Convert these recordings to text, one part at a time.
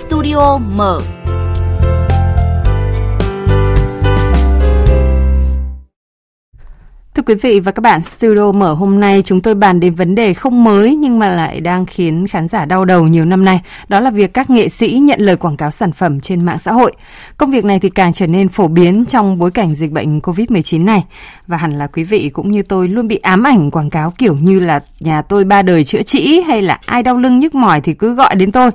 Studio mở. Thưa quý vị và các bạn, studio mở hôm nay chúng tôi bàn đến vấn đề không mới nhưng mà lại đang khiến khán giả đau đầu nhiều năm nay. Đó là việc các nghệ sĩ nhận lời quảng cáo sản phẩm trên mạng xã hội. Công việc này thì càng trở nên phổ biến trong bối cảnh dịch bệnh Covid-19 này. Và hẳn là quý vị cũng như tôi luôn bị ám ảnh quảng cáo kiểu như là nhà tôi ba đời chữa trị hay là ai đau lưng nhức mỏi thì cứ gọi đến tôi.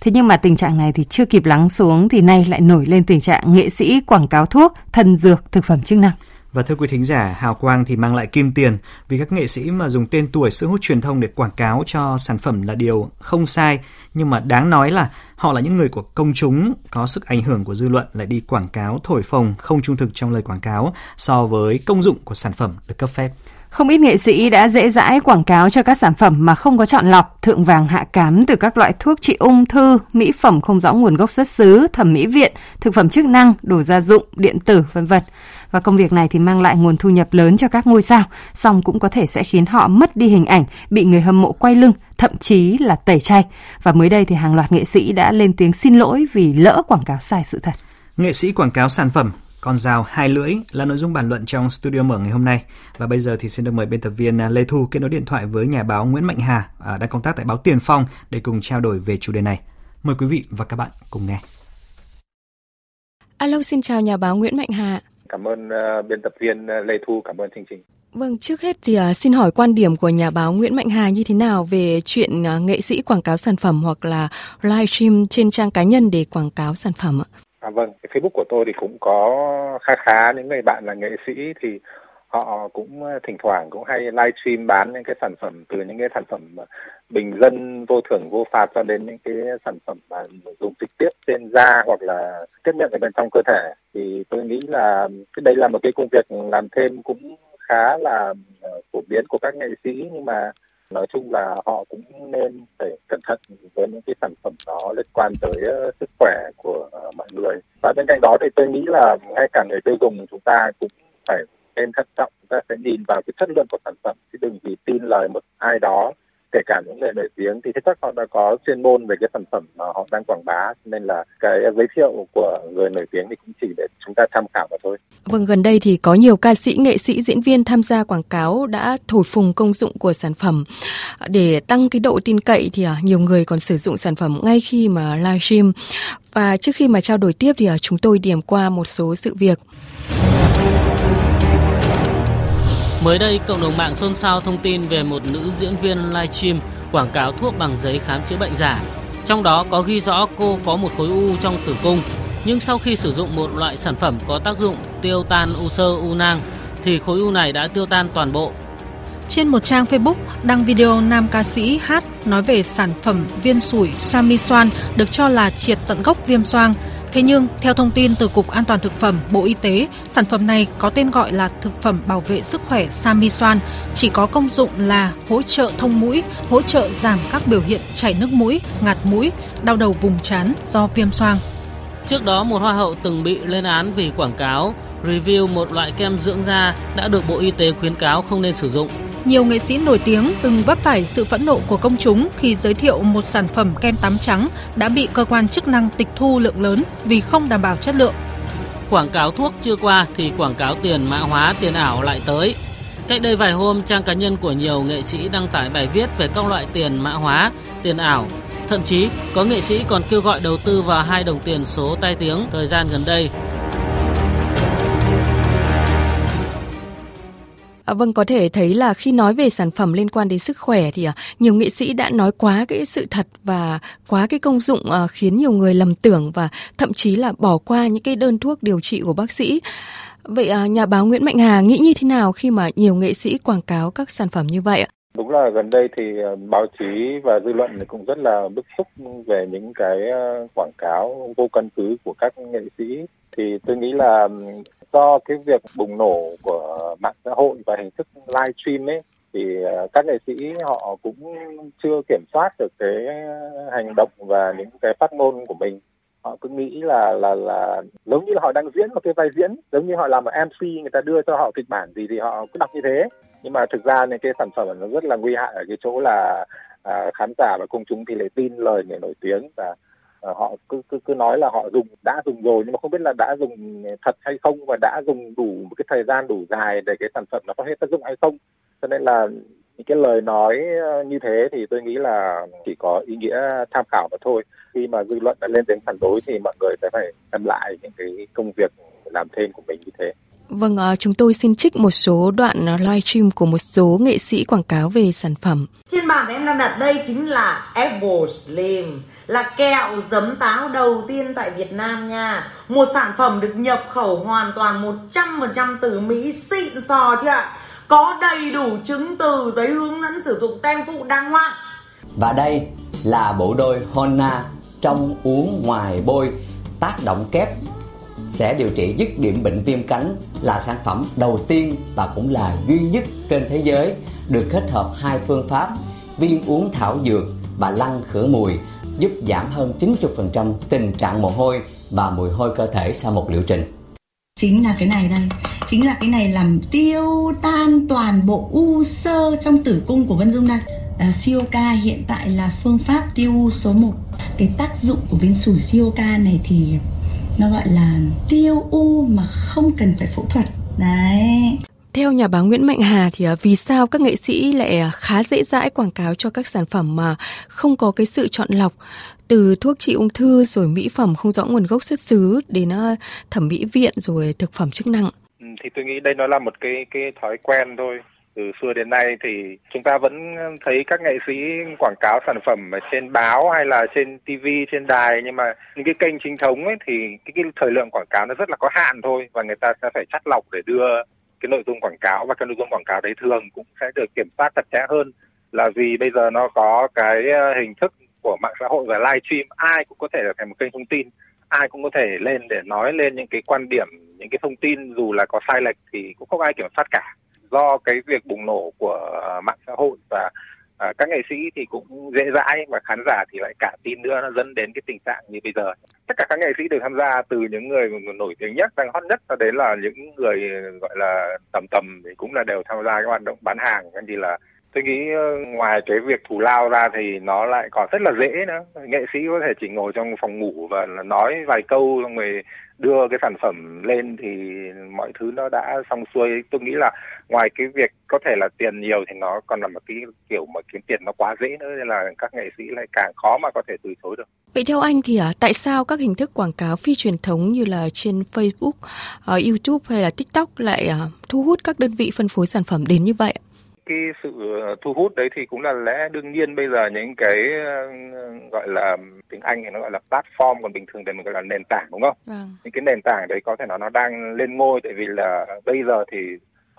Thế nhưng mà tình trạng này thì chưa kịp lắng xuống thì nay lại nổi lên tình trạng nghệ sĩ quảng cáo thuốc, thần dược, thực phẩm chức năng. Và thưa quý thính giả, hào quang thì mang lại kim tiền vì các nghệ sĩ mà dùng tên tuổi sức hút truyền thông để quảng cáo cho sản phẩm là điều không sai, nhưng mà đáng nói là họ là những người của công chúng có sức ảnh hưởng của dư luận lại đi quảng cáo thổi phồng không trung thực trong lời quảng cáo so với công dụng của sản phẩm được cấp phép. Không ít nghệ sĩ đã dễ dãi quảng cáo cho các sản phẩm mà không có chọn lọc, thượng vàng hạ cám từ các loại thuốc trị ung thư, mỹ phẩm không rõ nguồn gốc xuất xứ, thẩm mỹ viện, thực phẩm chức năng, đồ gia dụng, điện tử, vân vân. Và công việc này thì mang lại nguồn thu nhập lớn cho các ngôi sao, song cũng có thể sẽ khiến họ mất đi hình ảnh, bị người hâm mộ quay lưng, thậm chí là tẩy chay. Và mới đây thì hàng loạt nghệ sĩ đã lên tiếng xin lỗi vì lỡ quảng cáo sai sự thật. Nghệ sĩ quảng cáo sản phẩm con dao hai lưỡi là nội dung bàn luận trong studio mở ngày hôm nay. Và bây giờ thì xin được mời biên tập viên Lê Thu kết nối điện thoại với nhà báo Nguyễn Mạnh Hà à, đang công tác tại báo Tiền Phong để cùng trao đổi về chủ đề này. Mời quý vị và các bạn cùng nghe. Alo, xin chào nhà báo Nguyễn Mạnh Hà. Cảm ơn uh, biên tập viên Lê Thu, cảm ơn chương trình. Vâng, trước hết thì uh, xin hỏi quan điểm của nhà báo Nguyễn Mạnh Hà như thế nào về chuyện uh, nghệ sĩ quảng cáo sản phẩm hoặc là livestream trên trang cá nhân để quảng cáo sản phẩm ạ? À, vâng, cái Facebook của tôi thì cũng có khá khá những người bạn là nghệ sĩ thì họ cũng ờ, thỉnh thoảng cũng hay livestream bán những cái sản phẩm từ những cái sản phẩm ờ, bình dân vô thưởng vô phạt cho đến những cái sản phẩm mà dùng trực tiếp trên da hoặc là tiếp nhận ở bên trong cơ thể. Thì tôi nghĩ là cái đây là một cái công việc làm thêm cũng khá là ờ, phổ biến của các nghệ sĩ nhưng mà nói chung là họ cũng nên phải cẩn thận với những cái sản phẩm đó liên quan tới ờ, sức khỏe của mọi người. Và bên cạnh đó thì tôi nghĩ là ngay cả người tiêu dùng chúng ta cũng phải nên thận trọng. Chúng ta sẽ nhìn vào cái chất lượng của sản phẩm chứ đừng vì tin lời một ai đó kể cả những người nổi tiếng thì chắc họ đã có chuyên môn về cái sản phẩm mà họ đang quảng bá nên là cái giới thiệu của người nổi tiếng thì cũng chỉ để chúng ta tham khảo mà thôi. Vâng, gần đây thì có nhiều ca sĩ, nghệ sĩ, diễn viên tham gia quảng cáo đã thổi phồng công dụng của sản phẩm để tăng cái độ tin cậy thì à, nhiều người còn sử dụng sản phẩm ngay khi mà livestream. Và trước khi mà trao đổi tiếp thì à, chúng tôi điểm qua một số sự việc. Mới đây, cộng đồng mạng xôn xao thông tin về một nữ diễn viên livestream quảng cáo thuốc bằng giấy khám chữa bệnh giả. Trong đó có ghi rõ cô có một khối u trong tử cung, nhưng sau khi sử dụng một loại sản phẩm có tác dụng tiêu tan u sơ u nang thì khối u này đã tiêu tan toàn bộ. Trên một trang Facebook đăng video nam ca sĩ hát nói về sản phẩm viên sủi Samisoan được cho là triệt tận gốc viêm xoang. Thế nhưng, theo thông tin từ Cục An toàn Thực phẩm Bộ Y tế, sản phẩm này có tên gọi là thực phẩm bảo vệ sức khỏe Samisoan, chỉ có công dụng là hỗ trợ thông mũi, hỗ trợ giảm các biểu hiện chảy nước mũi, ngạt mũi, đau đầu vùng trán do viêm xoang. Trước đó, một hoa hậu từng bị lên án vì quảng cáo review một loại kem dưỡng da đã được Bộ Y tế khuyến cáo không nên sử dụng. Nhiều nghệ sĩ nổi tiếng từng vấp phải sự phẫn nộ của công chúng khi giới thiệu một sản phẩm kem tắm trắng đã bị cơ quan chức năng tịch thu lượng lớn vì không đảm bảo chất lượng. Quảng cáo thuốc chưa qua thì quảng cáo tiền mã hóa tiền ảo lại tới. Cách đây vài hôm, trang cá nhân của nhiều nghệ sĩ đăng tải bài viết về các loại tiền mã hóa, tiền ảo. Thậm chí, có nghệ sĩ còn kêu gọi đầu tư vào hai đồng tiền số tai tiếng thời gian gần đây À, vâng, có thể thấy là khi nói về sản phẩm liên quan đến sức khỏe thì à, nhiều nghệ sĩ đã nói quá cái sự thật và quá cái công dụng à, khiến nhiều người lầm tưởng và thậm chí là bỏ qua những cái đơn thuốc điều trị của bác sĩ. Vậy à, nhà báo Nguyễn Mạnh Hà nghĩ như thế nào khi mà nhiều nghệ sĩ quảng cáo các sản phẩm như vậy ạ? Đúng là gần đây thì à, báo chí và dư luận cũng rất là bức xúc về những cái à, quảng cáo vô căn cứ của các nghệ sĩ. Thì tôi nghĩ là do cái việc bùng nổ của mạng xã hội và hình thức live stream ấy thì ờ, các nghệ sĩ họ cũng chưa kiểm soát được cái hành động và những cái phát ngôn của mình. Họ cứ nghĩ là là là giống như là họ đang diễn một cái vai diễn giống như họ làm một mc người ta đưa cho họ kịch bản gì thì họ cứ đọc như thế. Nhưng mà thực ra những cái sản phẩm nó rất là nguy hại ở cái chỗ là à, khán giả và công chúng thì lại tin lời người nổi tiếng và Ờ, họ cứ cứ cứ nói là họ dùng, đã dùng rồi, nhưng mà không biết là đã dùng thật hay không và đã dùng đủ một cái thời gian đủ dài để cái sản phẩm nó có hết tác dụng hay không. Cho nên là những cái lời nói ờ, như thế thì tôi nghĩ là chỉ có ý nghĩa tham khảo mà thôi. Khi mà dư luận đã lên tiếng phản đối thì mọi người sẽ phải xem lại những cái công việc làm thêm của mình như thế. Vâng, ờ, chúng tôi xin trích một số đoạn ờ, live stream của một số nghệ sĩ quảng cáo về sản phẩm. Trên bàn em đang đặt đây chính là Apple Slim, là kẹo giấm táo đầu tiên tại Việt Nam nha. Một sản phẩm được nhập khẩu hoàn toàn 100% từ Mỹ xịn sò chưa ạ? Có đầy đủ chứng từ, giấy hướng dẫn sử dụng tem phụ đàng hoàng. Và đây là bộ đôi Honna trong uống ngoài bôi tác động kép sẽ điều trị dứt điểm bệnh viêm cánh là sản phẩm đầu tiên và cũng là duy nhất trên thế giới được kết hợp hai phương pháp viên uống thảo dược và lăn khử mùi giúp giảm hơn 90% tình trạng mồ hôi và mùi hôi cơ thể sau một liệu trình. Chính là cái này đây, chính là cái này làm tiêu tan toàn bộ u sơ trong tử cung của Vân Dung đây. À, Sioca hiện tại là phương pháp tiêu u số 1. Cái tác dụng của viên sủi Sioca này thì nó gọi là tiêu u mà không cần phải phẫu thuật. Đấy. Theo nhà báo Nguyễn Mạnh Hà thì à, vì sao các nghệ sĩ lại à, khá dễ dãi quảng cáo cho các sản phẩm mà không có cái sự chọn lọc từ thuốc trị ung thư rồi mỹ phẩm không rõ nguồn gốc xuất xứ đến à, thẩm mỹ viện rồi thực phẩm chức năng. Ừ, thì tôi nghĩ đây nó là một cái cái thói quen thôi từ xưa đến nay thì chúng ta vẫn thấy các nghệ sĩ quảng cáo sản phẩm ở trên báo hay là trên TV trên đài nhưng mà những cái kênh chính thống ấy thì cái, cái thời lượng quảng cáo nó rất là có hạn thôi và người ta sẽ phải chắt lọc để đưa cái nội dung quảng cáo và cái nội dung quảng cáo đấy thường cũng sẽ được kiểm soát chặt chẽ hơn. Là vì bây giờ nó có cái ờ, hình thức của mạng xã hội và live stream ai cũng có thể là thành một kênh thông tin ai cũng có thể lên để nói lên những cái quan điểm những cái thông tin dù là có sai lệch thì cũng không ai kiểm soát cả do cái việc bùng nổ của mạng xã hội và à, các nghệ sĩ thì cũng dễ dãi và khán giả thì lại cả tin nữa nó dẫn đến cái tình trạng như bây giờ. Tất cả các nghệ sĩ đều tham gia từ những người nổi tiếng nhất đang hot nhất cho đến là những người gọi là tầm tầm thì cũng là đều tham gia cái hoạt động bán hàng nên thì là tôi nghĩ ờ, ngoài cái việc thù lao ra thì nó lại còn rất là dễ nữa. Nghệ sĩ có thể chỉ ngồi trong phòng ngủ và nói vài câu xong rồi đưa cái sản phẩm lên thì mọi thứ nó đã xong xuôi. Tôi nghĩ là ngoài cái việc có thể là tiền nhiều thì nó còn là một cái kiểu mà kiếm tiền nó quá dễ nữa nên là các nghệ sĩ lại càng khó mà có thể từ chối được. Vậy theo anh thì à, tại sao các hình thức quảng cáo phi truyền thống như là trên Facebook, ờ, YouTube hay là TikTok lại à, thu hút các đơn vị phân phối sản phẩm đến như vậy? Cái sự ờ, thu hút đấy thì cũng là lẽ đương nhiên bây giờ những cái ờ, gọi là tiếng Anh thì nó gọi là platform còn bình thường thì mình gọi là nền tảng đúng không? Vâng. Những cái nền tảng đấy có thể nó nó đang lên ngôi tại vì là bây giờ thì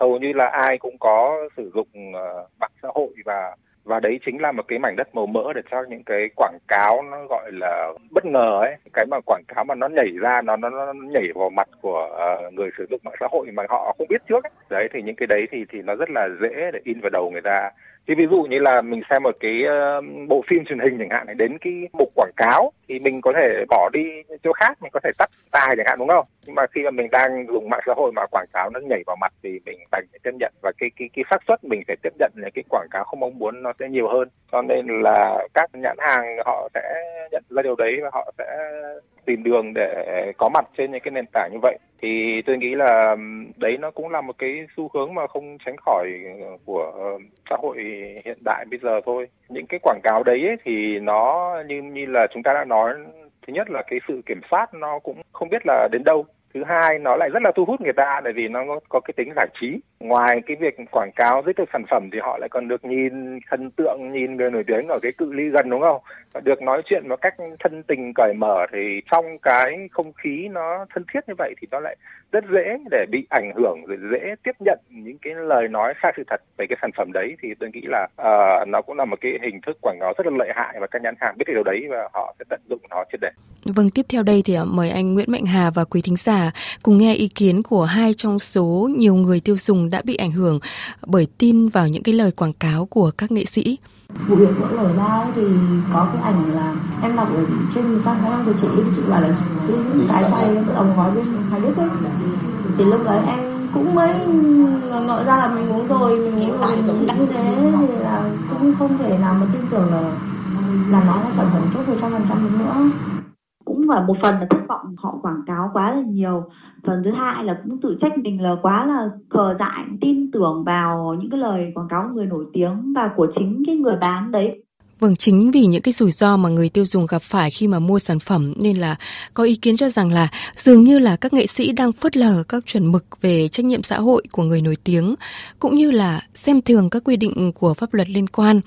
hầu như là ai cũng có sử dụng uh, mạng xã hội và và đấy chính là một cái mảnh đất màu mỡ để cho những cái quảng cáo nó gọi là bất ngờ ấy cái mà quảng cáo mà nó nhảy ra nó nó, nó nhảy vào mặt của uh, người sử dụng mạng xã hội mà họ không biết trước ấy. đấy thì những cái đấy thì thì nó rất là dễ để in vào đầu người ta thì ví dụ như là mình xem một cái uh, bộ phim truyền hình chẳng hạn này đến cái mục quảng cáo thì mình có thể bỏ đi chỗ khác mình có thể tắt tai chẳng hạn đúng không? Nhưng mà khi mà mình đang dùng mạng xã hội mà quảng cáo nó nhảy vào mặt thì mình đành phải tiếp nhận và cái cái cái xác suất mình phải tiếp nhận những cái quảng cáo không mong muốn nó sẽ nhiều hơn. Cho nên là các nhãn hàng họ sẽ nhận ra điều đấy và họ sẽ tìm đường để có mặt trên những cái nền tảng như vậy. Thì tôi nghĩ là đấy nó cũng là một cái xu hướng mà không tránh khỏi của xã hội hiện đại bây giờ thôi. Những cái quảng cáo đấy ấy, thì nó như như là chúng ta đã nói thứ nhất là cái sự kiểm soát nó cũng không biết là đến đâu. Thứ hai nó lại rất là thu hút người ta bởi vì nó có cái tính giải trí ngoài cái việc quảng cáo giới thiệu sản phẩm thì họ lại còn được nhìn thần tượng nhìn người nổi tiếng ở cái cự ly gần đúng không và được nói chuyện một cách thân tình cởi mở thì trong cái không khí nó thân thiết như vậy thì nó lại rất dễ để bị ảnh hưởng rồi dễ tiếp nhận những cái lời nói sai sự thật về cái sản phẩm đấy thì tôi nghĩ là uh, nó cũng là một cái hình thức quảng cáo rất là lợi hại và các nhãn hàng biết điều đấy và họ sẽ tận dụng nó triệt để. Vâng, tiếp theo đây thì ờ, mời anh Nguyễn Mạnh Hà và quý thính giả cùng nghe ý kiến của hai trong số nhiều người tiêu dùng đã bị ảnh hưởng bởi tin vào những cái lời quảng cáo của các nghệ sĩ. Vụ việc vỡ lời ra ấy thì có cái ảnh là em đọc ở trên trang cá nhân của chị thì chị bảo là cái những cái chai đồng gói bên Hoài Đức ấy. Thì lúc đấy em cũng mới ngộ ra là mình uống rồi mình uống rồi mình như thế thì là cũng không thể nào mà tin tưởng là là nó là sản phẩm tốt một trăm phần trăm nữa. Là một phần là thất vọng họ quảng cáo quá là nhiều phần thứ hai là cũng tự trách mình là quá là khờ dại tin tưởng vào những cái lời quảng cáo của người nổi tiếng và của chính cái người bán đấy Vâng, chính vì những cái rủi ro mà người tiêu dùng gặp phải khi mà mua sản phẩm nên là có ý kiến cho rằng là dường như là các nghệ sĩ đang phớt lờ các chuẩn mực về trách nhiệm xã hội của người nổi tiếng cũng như là xem thường các quy định của pháp luật liên quan.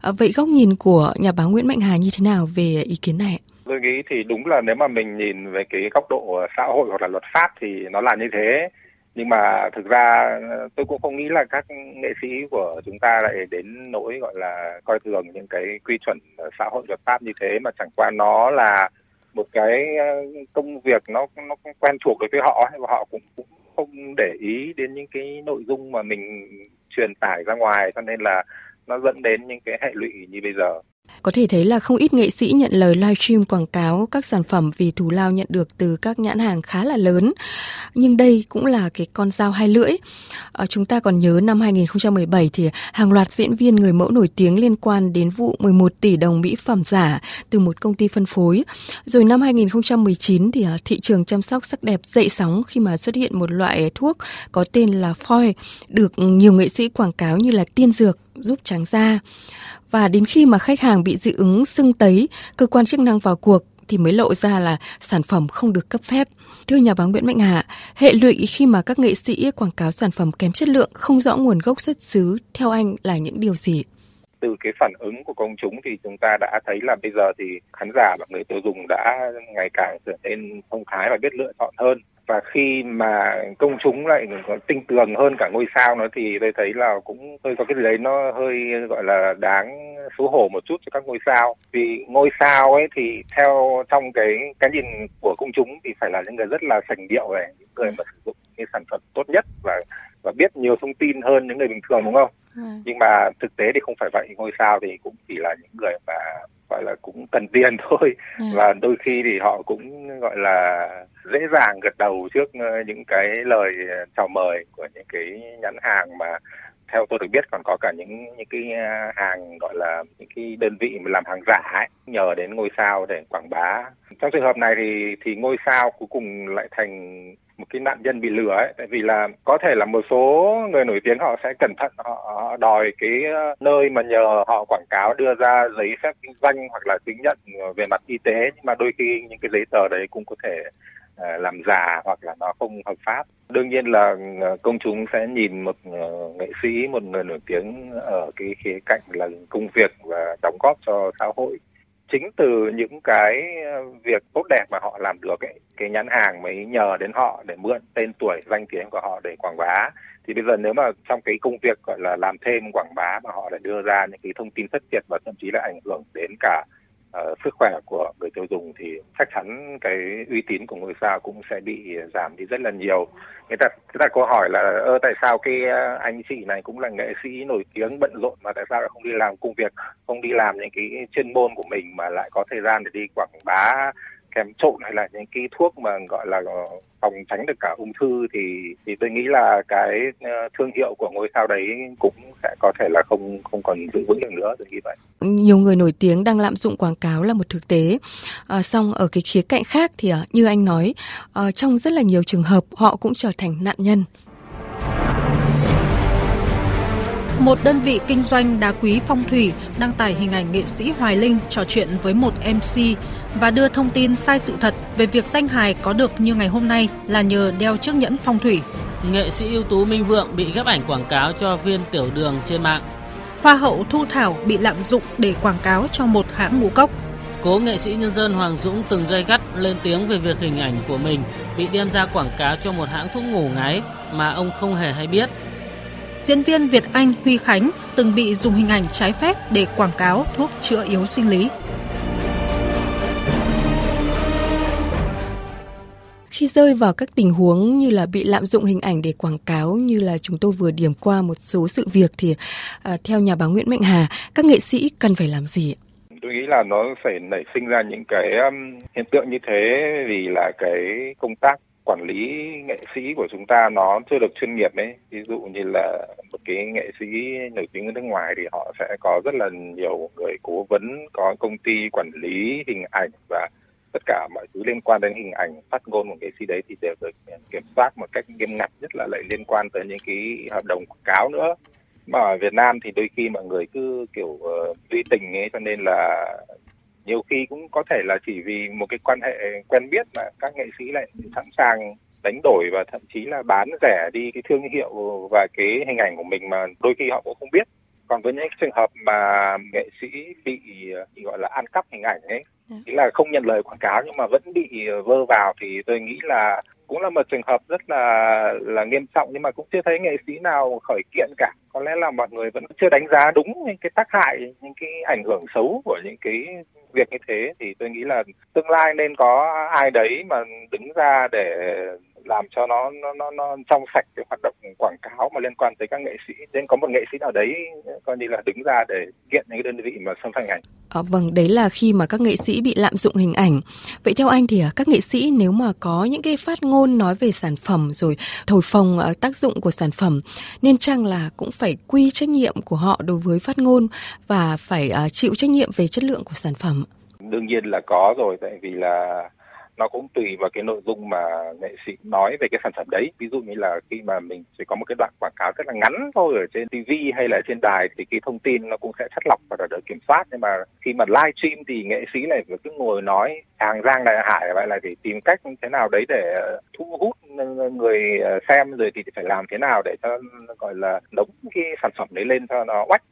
À, vậy góc nhìn của nhà báo Nguyễn Mạnh Hà như thế nào về ý kiến này? Tôi nghĩ thì đúng là nếu mà mình nhìn về cái góc độ xã hội hoặc là luật pháp thì nó là như thế. Nhưng mà thực ra ờ, tôi cũng không nghĩ là các nghệ sĩ của chúng ta lại đến nỗi gọi là coi thường những cái quy chuẩn ờ, xã hội luật pháp như thế mà chẳng qua nó là một cái ờ, công việc nó nó quen thuộc đối với họ và họ cũng, cũng không để ý đến những cái nội dung mà mình truyền tải ra ngoài cho nên là nó dẫn đến những cái hệ lụy như bây giờ có thể thấy là không ít nghệ sĩ nhận lời livestream quảng cáo các sản phẩm vì thù lao nhận được từ các nhãn hàng khá là lớn. Nhưng đây cũng là cái con dao hai lưỡi. À, chúng ta còn nhớ năm 2017 thì hàng loạt diễn viên người mẫu nổi tiếng liên quan đến vụ 11 tỷ đồng mỹ phẩm giả từ một công ty phân phối. Rồi năm 2019 thì ờ, thị trường chăm sóc sắc đẹp dậy sóng khi mà xuất hiện một loại thuốc có tên là Foy được nhiều nghệ sĩ quảng cáo như là tiên dược giúp trắng da. Và đến khi mà khách hàng bị dị ứng sưng tấy, cơ quan chức năng vào cuộc thì mới lộ ra là sản phẩm không được cấp phép. Thưa nhà báo Nguyễn Mạnh Hà, hệ lụy khi mà các nghệ sĩ quảng cáo sản phẩm kém chất lượng, không rõ nguồn gốc xuất xứ, theo anh là những điều gì? Từ cái phản ứng của công chúng thì chúng ta đã thấy là bây giờ thì khán giả và người tiêu dùng đã ngày càng trở nên thông thái và biết lựa chọn hơn và khi mà công chúng lại có tinh tường hơn cả ngôi sao nữa thì tôi thấy là cũng hơi có cái gì đấy nó hơi gọi là đáng xấu hổ một chút cho các ngôi sao vì ngôi sao ấy thì theo trong cái cái nhìn của công chúng thì phải là những người rất là sành điệu này những người mà sử dụng cái sản phẩm tốt nhất và và biết nhiều thông tin hơn những người bình thường đúng không? À. Nhưng mà thực tế thì không phải vậy ngôi sao thì cũng chỉ là những người mà gọi là cũng cần tiền thôi à. và đôi khi thì họ cũng gọi là dễ dàng gật đầu trước ờ, những cái lời chào mời của những cái nhãn hàng mà theo tôi được biết còn có cả những những cái ờ, hàng gọi là những cái đơn vị mà làm hàng giả ấy, nhờ đến ngôi sao để quảng bá trong trường hợp này thì thì ngôi sao cuối cùng lại thành một cái nạn nhân bị lừa ấy. Tại vì là có thể là một số người nổi tiếng họ sẽ cẩn thận họ, đòi cái ờ, nơi mà nhờ họ quảng cáo đưa ra giấy phép kinh doanh hoặc là chứng nhận ờ, về mặt y tế. Nhưng mà đôi khi những cái giấy tờ đấy cũng có thể ờ, làm giả hoặc là nó không hợp pháp. Đương nhiên là công chúng sẽ nhìn một nghệ sĩ một người nổi tiếng ở cái khía cạnh là công việc và đóng góp cho xã hội. Chính từ những cái việc tốt đẹp mà họ làm được ấy, cái nhãn hàng mới nhờ đến họ để mượn tên tuổi danh tiếng của họ để quảng bá. Thì bây giờ nếu mà trong cái công việc gọi là làm thêm quảng bá mà họ lại đưa ra những cái thông tin thất thiệt và thậm chí là ảnh hưởng đến cả uh, sức khỏe của người tiêu dùng thì chắc chắn cái uy tín của ngôi sao cũng sẽ bị giảm đi rất là nhiều. Người ta người ta câu hỏi là ơ tại sao cái ờ, anh chị này cũng là nghệ sĩ nổi tiếng bận rộn mà tại sao lại không đi làm công việc không đi làm những cái chuyên môn của mình mà lại có thời gian để đi quảng bá kèm trộn hay là những cái thuốc mà gọi là phòng tránh được cả ung thư thì thì tôi nghĩ là cái ờ, thương hiệu của ngôi sao đấy cũng sẽ có thể là không không còn giữ vững được nữa tôi nghĩ vậy. Nhiều người nổi tiếng đang lạm dụng quảng cáo là một thực tế. À, song ở cái khía cạnh khác thì à, như anh nói, à, trong rất là nhiều trường hợp họ cũng trở thành nạn nhân. Một đơn vị kinh doanh đá quý phong thủy đăng tải hình ảnh nghệ sĩ Hoài Linh trò chuyện với một MC và đưa thông tin sai sự thật về việc danh hài có được như ngày hôm nay là nhờ đeo chiếc nhẫn phong thủy. Nghệ sĩ ưu tú Minh Vượng bị ghép ảnh quảng cáo cho viên tiểu đường trên mạng. Hoa hậu Thu Thảo bị lạm dụng để quảng cáo cho một hãng ngũ cốc. Cố nghệ sĩ nhân dân Hoàng Dũng từng gây gắt lên tiếng về việc hình ảnh của mình bị đem ra quảng cáo cho một hãng thuốc ngủ ngáy mà ông không hề hay biết. Diễn viên Việt Anh Huy Khánh từng bị dùng hình ảnh trái phép để quảng cáo thuốc chữa yếu sinh lý. Khi rơi vào các tình huống như là bị lạm dụng hình ảnh để quảng cáo như là chúng tôi vừa điểm qua một số sự việc thì à, theo nhà báo Nguyễn Mạnh Hà, các nghệ sĩ cần phải làm gì ạ? tôi nghĩ là nó phải nảy sinh ra những cái um, hiện tượng như thế vì là cái công tác quản lý nghệ sĩ của chúng ta nó chưa được chuyên nghiệp ấy ví dụ như là một cái nghệ sĩ nổi tiếng ở nước ngoài thì họ sẽ có rất là nhiều người cố vấn có công ty quản lý hình ảnh và tất cả mọi thứ liên quan đến hình ảnh phát ngôn của nghệ sĩ đấy thì đều được kiểm soát một cách nghiêm ngặt nhất là lại liên quan tới những cái hợp đồng quảng cáo nữa. Mà ở Việt Nam thì đôi khi mọi người cứ kiểu ờ, uh, tùy tình ấy cho nên là nhiều khi cũng có thể là chỉ vì một cái quan hệ quen biết mà các nghệ sĩ lại sẵn sàng đánh đổi và thậm chí là bán rẻ đi cái thương hiệu và cái hình ảnh của mình mà đôi khi họ cũng không biết còn với những trường hợp mà nghệ sĩ bị, bị gọi là ăn cắp hình ảnh ấy dạ. ý là không nhận lời quảng cáo nhưng mà vẫn bị vơ vào thì tôi nghĩ là cũng là một trường hợp rất là là nghiêm trọng nhưng mà cũng chưa thấy nghệ sĩ nào khởi kiện cả có lẽ là mọi người vẫn chưa đánh giá đúng những cái tác hại những cái ảnh hưởng xấu của những cái việc như thế thì tôi nghĩ là tương lai nên có ai đấy mà đứng ra để làm cho nó nó nó, nó trong sạch cái hoạt động quảng cáo mà liên quan tới các nghệ sĩ. Nên có một nghệ sĩ nào đấy coi như là đứng ra để kiện những cái đơn vị mà xâm phạm ảnh. À, vâng đấy là khi mà các nghệ sĩ bị lạm dụng hình ảnh. Vậy theo anh thì à, các nghệ sĩ nếu mà có những cái phát ngôn nói về sản phẩm rồi thổi phồng à, tác dụng của sản phẩm nên chăng là cũng phải quy trách nhiệm của họ đối với phát ngôn và phải chịu trách nhiệm về chất lượng của sản phẩm? Đương nhiên là có rồi tại vì là nó cũng tùy vào cái nội dung mà nghệ sĩ nói về cái sản phẩm đấy. Ví dụ như là khi mà mình chỉ có một cái đoạn quảng cáo rất là ngắn thôi ở trên TV hay là trên đài thì cái thông tin nó cũng sẽ chất lọc và được kiểm soát. Nhưng mà khi mà live stream thì nghệ sĩ lại cứ ngồi nói hàng giang đại hải vậy là phải tìm cách thế nào đấy để thu hút người xem rồi thì phải làm thế nào để cho gọi là đóng cái sản phẩm đấy lên cho nó oách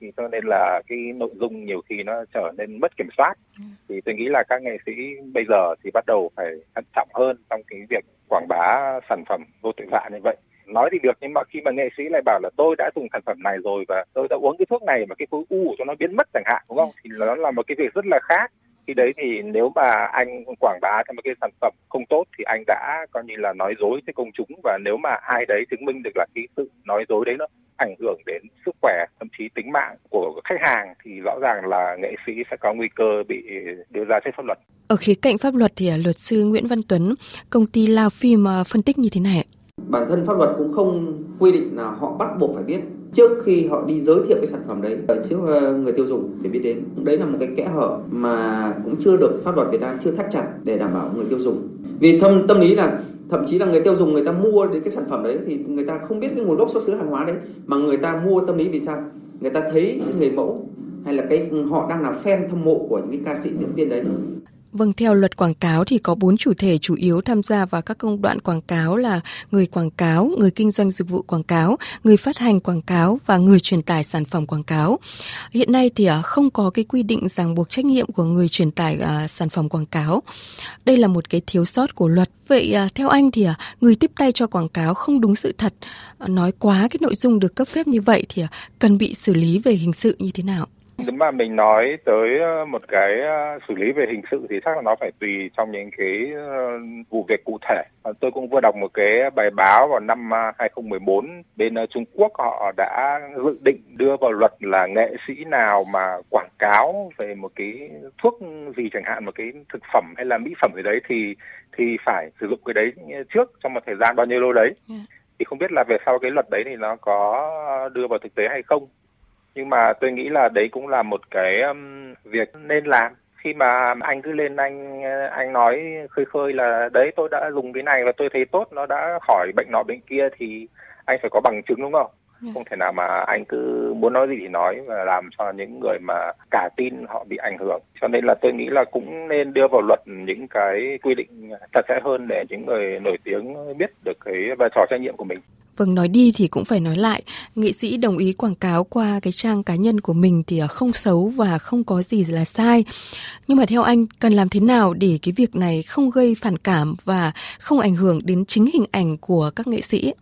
thì cho nên là cái nội dung nhiều khi nó trở nên mất kiểm soát. Ừ. thì tôi nghĩ là các nghệ sĩ bây giờ thì bắt đầu phải thận trọng hơn trong cái việc quảng bá sản phẩm vô tội vạ như vậy. Nói thì được, nhưng mà khi mà nghệ sĩ lại bảo là tôi đã dùng sản phẩm này rồi và tôi đã uống cái thuốc này mà cái khối u cho nó biến mất chẳng hạn đúng không? Thì nó là một cái việc rất là khác khi đấy thì nếu mà anh quảng bá cho một cái sản phẩm không tốt thì anh đã coi như là nói dối với công chúng và nếu mà ai đấy chứng minh được là cái sự nói dối đấy nó ảnh hưởng đến sức khỏe thậm chí tính mạng của khách hàng thì rõ ràng là nghệ sĩ sẽ có nguy cơ bị đưa ra trước pháp luật. Ở khía cạnh pháp luật thì à, luật sư Nguyễn Văn Tuấn, công ty Lao Phim à, phân tích như thế này. Bản thân pháp luật cũng không quy định là họ bắt buộc phải biết trước khi họ đi giới thiệu cái sản phẩm đấy ờ, trước ờ, người tiêu dùng để biết đến. Đấy là một cái kẽ hở mà cũng chưa được pháp luật Việt Nam chưa thắt chặt để đảm bảo người tiêu dùng. Vì tâm tâm lý là, thậm chí là người tiêu dùng người ta mua đến cái sản phẩm đấy thì người ta không biết cái nguồn gốc xuất xứ hàng hóa đấy, mà người ta mua tâm lý vì sao? Người ta thấy người mẫu hay là cái họ đang là fan thâm mộ của những cái ca sĩ diễn viên đấy. Vâng, theo luật quảng cáo thì có bốn chủ thể chủ yếu tham gia vào các công đoạn quảng cáo là người quảng cáo, người kinh doanh dịch vụ quảng cáo, người phát hành quảng cáo và người truyền tải sản phẩm quảng cáo. Hiện nay thì à, không có cái quy định ràng buộc trách nhiệm của người truyền tải à, sản phẩm quảng cáo. Đây là một cái thiếu sót của luật. Vậy à, theo anh thì người tiếp tay cho quảng cáo không đúng sự thật, nói quá cái nội dung được cấp phép như vậy thì cần bị xử lý về hình sự như thế nào? Nếu mà mình nói tới ờ, một cái ờ, xử lý về hình sự thì chắc là nó phải tùy trong những cái ờ, vụ việc cụ thể. Tôi cũng vừa đọc một cái bài báo vào năm 2014 bên Trung Quốc họ đã dự định đưa vào luật là nghệ sĩ nào mà quảng cáo về một cái thuốc gì chẳng hạn một cái thực phẩm hay là mỹ phẩm gì đấy thì thì phải sử dụng cái đấy trước trong một thời gian bao nhiêu lâu đấy. Yeah. Thì không biết là về sau cái luật đấy thì nó có đưa vào thực tế hay không nhưng mà tôi nghĩ là đấy cũng là một cái um, việc nên làm khi mà anh cứ lên anh anh nói khơi khơi là đấy tôi đã dùng cái này và tôi thấy tốt nó đã khỏi bệnh nọ bệnh kia thì anh phải có bằng chứng đúng không không thể nào mà anh cứ muốn nói gì thì nói và làm cho những người mà cả tin họ bị ảnh hưởng cho nên là tôi nghĩ là cũng nên đưa vào luật những cái quy định chặt chẽ hơn để những người nổi tiếng biết được cái vai trò trách nhiệm của mình Vâng, nói đi thì cũng phải nói lại, nghệ sĩ đồng ý quảng cáo qua cái trang cá nhân của mình thì à, không xấu và không có gì là sai. Nhưng mà theo anh, cần làm thế nào để cái việc này không gây phản cảm và không ảnh hưởng đến chính hình ảnh của các nghệ sĩ?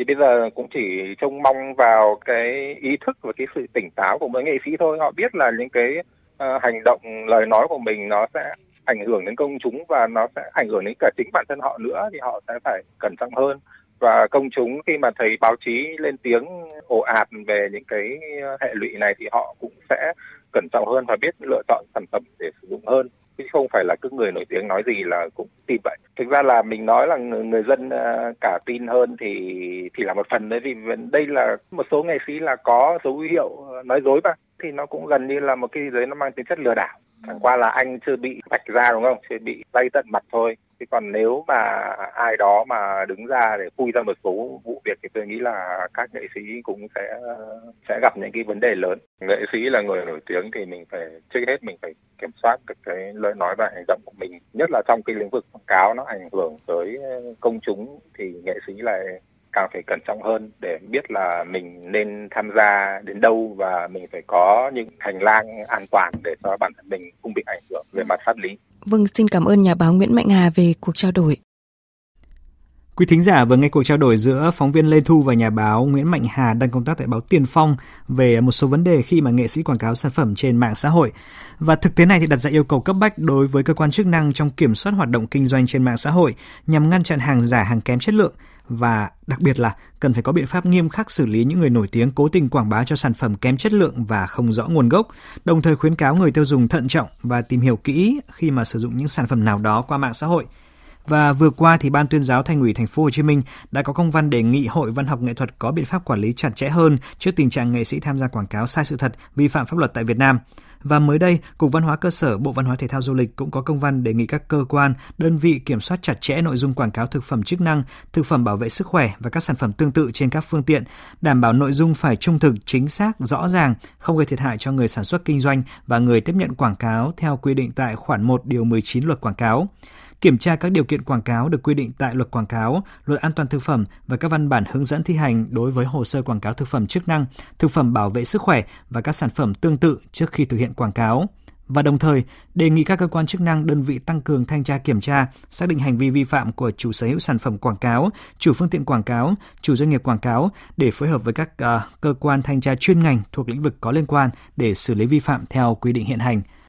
Thì bây giờ cũng chỉ trông mong vào cái ý thức và cái sự tỉnh táo của mỗi nghệ sĩ thôi. Họ biết là những cái uh, hành động, lời nói của mình nó sẽ ảnh hưởng đến công chúng và nó sẽ ảnh hưởng đến cả chính bản thân họ nữa thì họ sẽ phải cẩn trọng hơn và công chúng khi mà thấy báo chí lên tiếng ồ ạt về những cái hệ lụy này thì họ cũng sẽ cẩn trọng hơn và biết lựa chọn sản phẩm để sử dụng hơn chứ không phải là cứ người nổi tiếng nói gì là cũng tin vậy. Thực ra là mình nói là người dân ờ, cả tin hơn thì thì là một phần đấy, vì đây là một số nghệ sĩ là có dấu hiệu ờ, nói dối mà, thì nó cũng gần như là một cái gì đấy nó mang tính chất lừa đảo. Chẳng qua là anh chưa bị vạch ra đúng không? Chưa bị vay tận mặt thôi. Thế còn nếu mà ai đó mà đứng ra để phui ra một số vụ việc thì tôi nghĩ là các nghệ sĩ cũng sẽ sẽ gặp những cái vấn đề lớn nghệ sĩ là người nổi tiếng thì mình phải trước hết mình phải kiểm soát được cái lời nói và hành động của mình, nhất là trong cái lĩnh vực quảng cáo nó ảnh hưởng tới công chúng thì nghệ sĩ lại càng phải cẩn trọng hơn để biết là mình nên tham gia đến đâu và mình phải có những hành lang an toàn để cho bản thân mình không bị ảnh hưởng về mặt pháp lý. Vâng, xin cảm ơn nhà báo Nguyễn Mạnh Hà về cuộc trao đổi. Quý thính giả vừa nghe cuộc trao đổi giữa phóng viên Lê Thu và nhà báo Nguyễn Mạnh Hà đang công tác tại báo Tiền Phong về một số vấn đề khi mà nghệ sĩ quảng cáo sản phẩm trên mạng xã hội. Và thực tế này thì đặt ra yêu cầu cấp bách đối với cơ quan chức năng trong kiểm soát hoạt động kinh doanh trên mạng xã hội nhằm ngăn chặn hàng giả, hàng kém chất lượng và đặc biệt là cần phải có biện pháp nghiêm khắc xử lý những người nổi tiếng cố tình quảng bá cho sản phẩm kém chất lượng và không rõ nguồn gốc, đồng thời khuyến cáo người tiêu dùng thận trọng và tìm hiểu kỹ khi mà sử dụng những sản phẩm nào đó qua mạng xã hội. Và vừa qua thì Ban tuyên giáo Thành ủy Thành phố Hồ Chí Minh đã có công văn đề nghị Hội Văn học Nghệ thuật có biện pháp quản lý chặt chẽ hơn trước tình trạng nghệ sĩ tham gia quảng cáo sai sự thật, vi phạm pháp luật tại Việt Nam. Và mới đây, Cục Văn hóa Cơ sở Bộ Văn hóa Thể thao Du lịch cũng có công văn đề nghị các cơ quan, đơn vị kiểm soát chặt chẽ nội dung quảng cáo thực phẩm chức năng, thực phẩm bảo vệ sức khỏe và các sản phẩm tương tự trên các phương tiện, đảm bảo nội dung phải trung thực, chính xác, rõ ràng, không gây thiệt hại cho người sản xuất kinh doanh và người tiếp nhận quảng cáo theo quy định tại khoản 1 điều 19 luật quảng cáo kiểm tra các điều kiện quảng cáo được quy định tại luật quảng cáo, luật an toàn thực phẩm và các văn bản hướng dẫn thi hành đối với hồ sơ quảng cáo thực phẩm chức năng, thực phẩm bảo vệ sức khỏe và các sản phẩm tương tự trước khi thực hiện quảng cáo và đồng thời đề nghị các cơ quan chức năng đơn vị tăng cường thanh tra kiểm tra, xác định hành vi vi phạm của chủ sở hữu sản phẩm quảng cáo, chủ phương tiện quảng cáo, chủ doanh nghiệp quảng cáo để phối hợp với các uh, cơ quan thanh tra chuyên ngành thuộc lĩnh vực có liên quan để xử lý vi phạm theo quy định hiện hành.